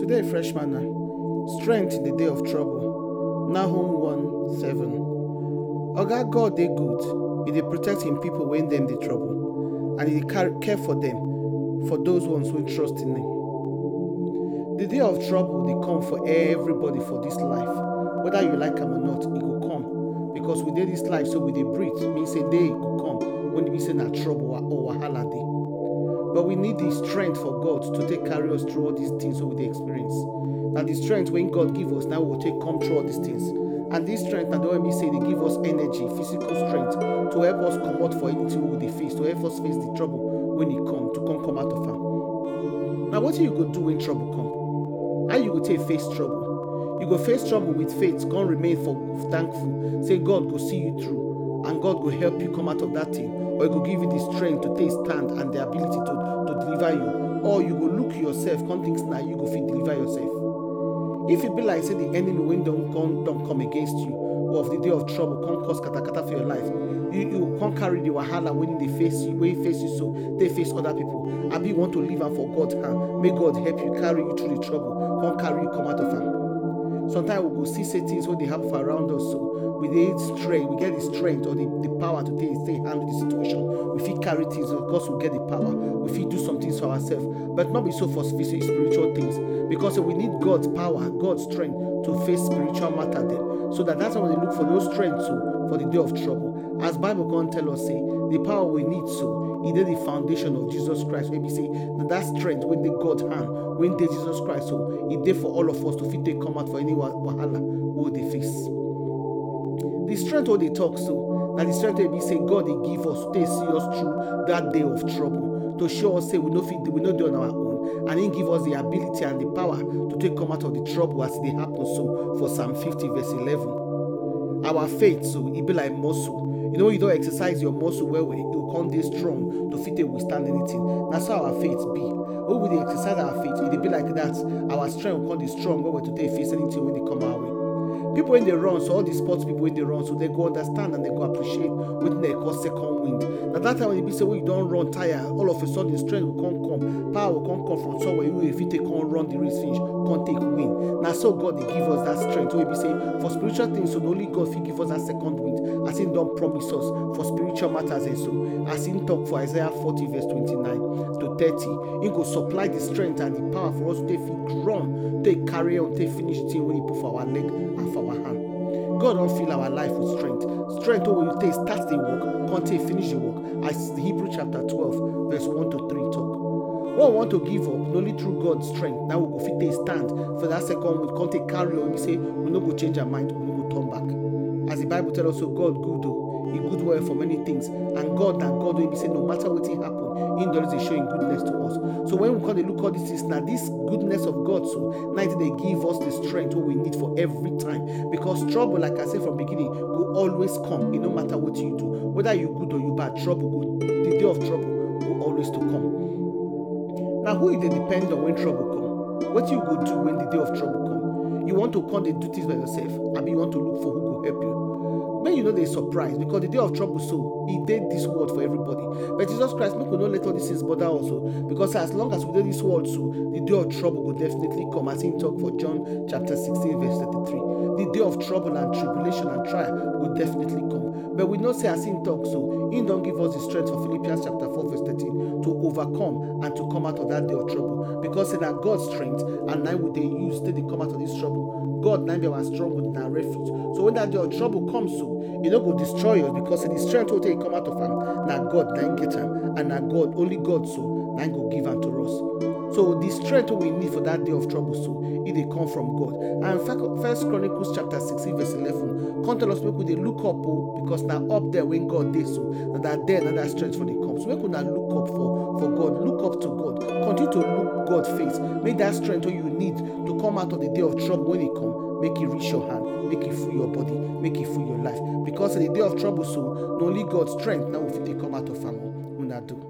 Today, fresh manna. Ah, strength in the day of trouble. Nahum 1 7. Oga God they good. He dey protect him people when them dey trouble. And he care for them, for those ones who trust in him. The day of trouble dey come for everybody for this life. Whether you like am or not, it go come. Because we dey this life, so we dey breathe. Mean say day it go come when we say na trouble or oh, wahala dey. But we need the strength for God to take carry us through all these things we experience. That the strength when God give us, now go take come through all these things. And this strength na the be say dey give us energy, physical strength to help us comot for anything we face, to help us face the trouble when it come, to come come out of am. Now wetin you go do when trouble come? How you go take face trouble? You go face trouble with faith, come remain for thankful. Say God go see you through, and God will help you come out of that thing, or He will give you the strength to take stand and the ability to, to deliver you. Or you go look yourself, come think now, you go fit deliver yourself. If it be like say the enemy when don come don come against you, or of the day of trouble come cause katakata for your life, you you come carry the wahala when they face you, when face you so they face other people. Abi want to leave and for God hand, make God help you carry you through the trouble, come carry you come out of am. Sometimes we go see say things dey happen for around us so we dey strength, we get the strength or the, the power to take take handle the situation. We feel carry things of course we get the power. We feel do some things for ourselves, but not be so for spiritual things because we need God's power, God's strength to face spiritual matter then. So that that's why we look for those strength so oh, for the day of trouble. As Bible can tell us say the power we need so e dey the foundation of Jesus Christ wey be say that, that strength wey dey God hand when dey Jesus Christ so it there for all of us to fit take come out for any wahala we dey face. The strength wey dey talk so that the strength wey be say God dey give us take see us through that day of trouble to show us say we no fit we no do on our own and He give us the ability and the power to take come out of the trouble as they happen so for Psalm 50 verse 11. Our faith so e be like muscle. You know when don't exercise your muscle well well, you go come dey strong to fit take withstand anything. That's how our faith be. When we exercise our faith, dey be like that. Our strength go come dey strong well well to take face anything when they come our way. People wey dey run, so all the sports people wey dey run, so they go understand and they go appreciate wetin dem call second wind. Now that time when e be say when you don run tire, all of a sudden strength go come come, power go come come from somewhere you if fit take come run the race finish, come take win. Now so God dey give us that strength wey be say for spiritual things, so only God fit give us that second wind as He don promise us for spiritual matters and so as He talk for Isaiah 40 verse 29 to 30, He go supply the strength and the power for us to take run, take carry on, take finish the thing when He put for our leg and for our hand. God don fill our life with strength. Strength wey we take start the work, continue, finish the work. As Hebrew chapter 12, verse 1 to 3 talk. We want to give up, only through God's strength, now we go fit take stand for that second we take carry on. We say we no go change our mind, we no go turn back. As the Bible tell us, so God good o, He good word for many things, and God that God will be say no matter wetin happen, He don dey show Him goodness to us. So when we come dey look all these things, now this goodness of God so na they give us the strength what we need for every time. Because trouble, like I said from beginning, will always come. No matter what you do, whether you good or you bad, trouble go. The day of trouble will always to come. Now who you depend on when trouble come? What you go do when the day of trouble come? You want to dey do things by yourself, abi you want to look for who go help you? Make you no dey surprise because the day of trouble so e dey this world for everybody. But Jesus Christ make we no let all these things bother us o because as long as we dey this world so the day of trouble go definitely come as him talk for John chapter 16 verse 33. The day of trouble and tribulation and trial go definitely come. But we know say as him talk so him don give us the strength for Philippians chapter 4 verse 13 to overcome and to come out of that day of trouble because say na God's strength and na we dey use take they come out of this trouble. God na be our stronghold and our refuge. So when that day of trouble comes so, e no go destroy us because the strength wey take come out of am na God him get am and na God only God so him go give am to us. So the strength we need for that day of trouble so it dey come from God. And First Chronicles chapter 16 verse 11 come tell us we dey look up o because now up there when God dey so na that there na that strength for dey come. So could una look up for for God, look up to God, continue to look God face. Make that strength you need to come out of the day of trouble when it come, make it reach your hand, make it full your body, make it full your life. Because in the day of trouble so only God's strength now we fit take come out of am o. Una do.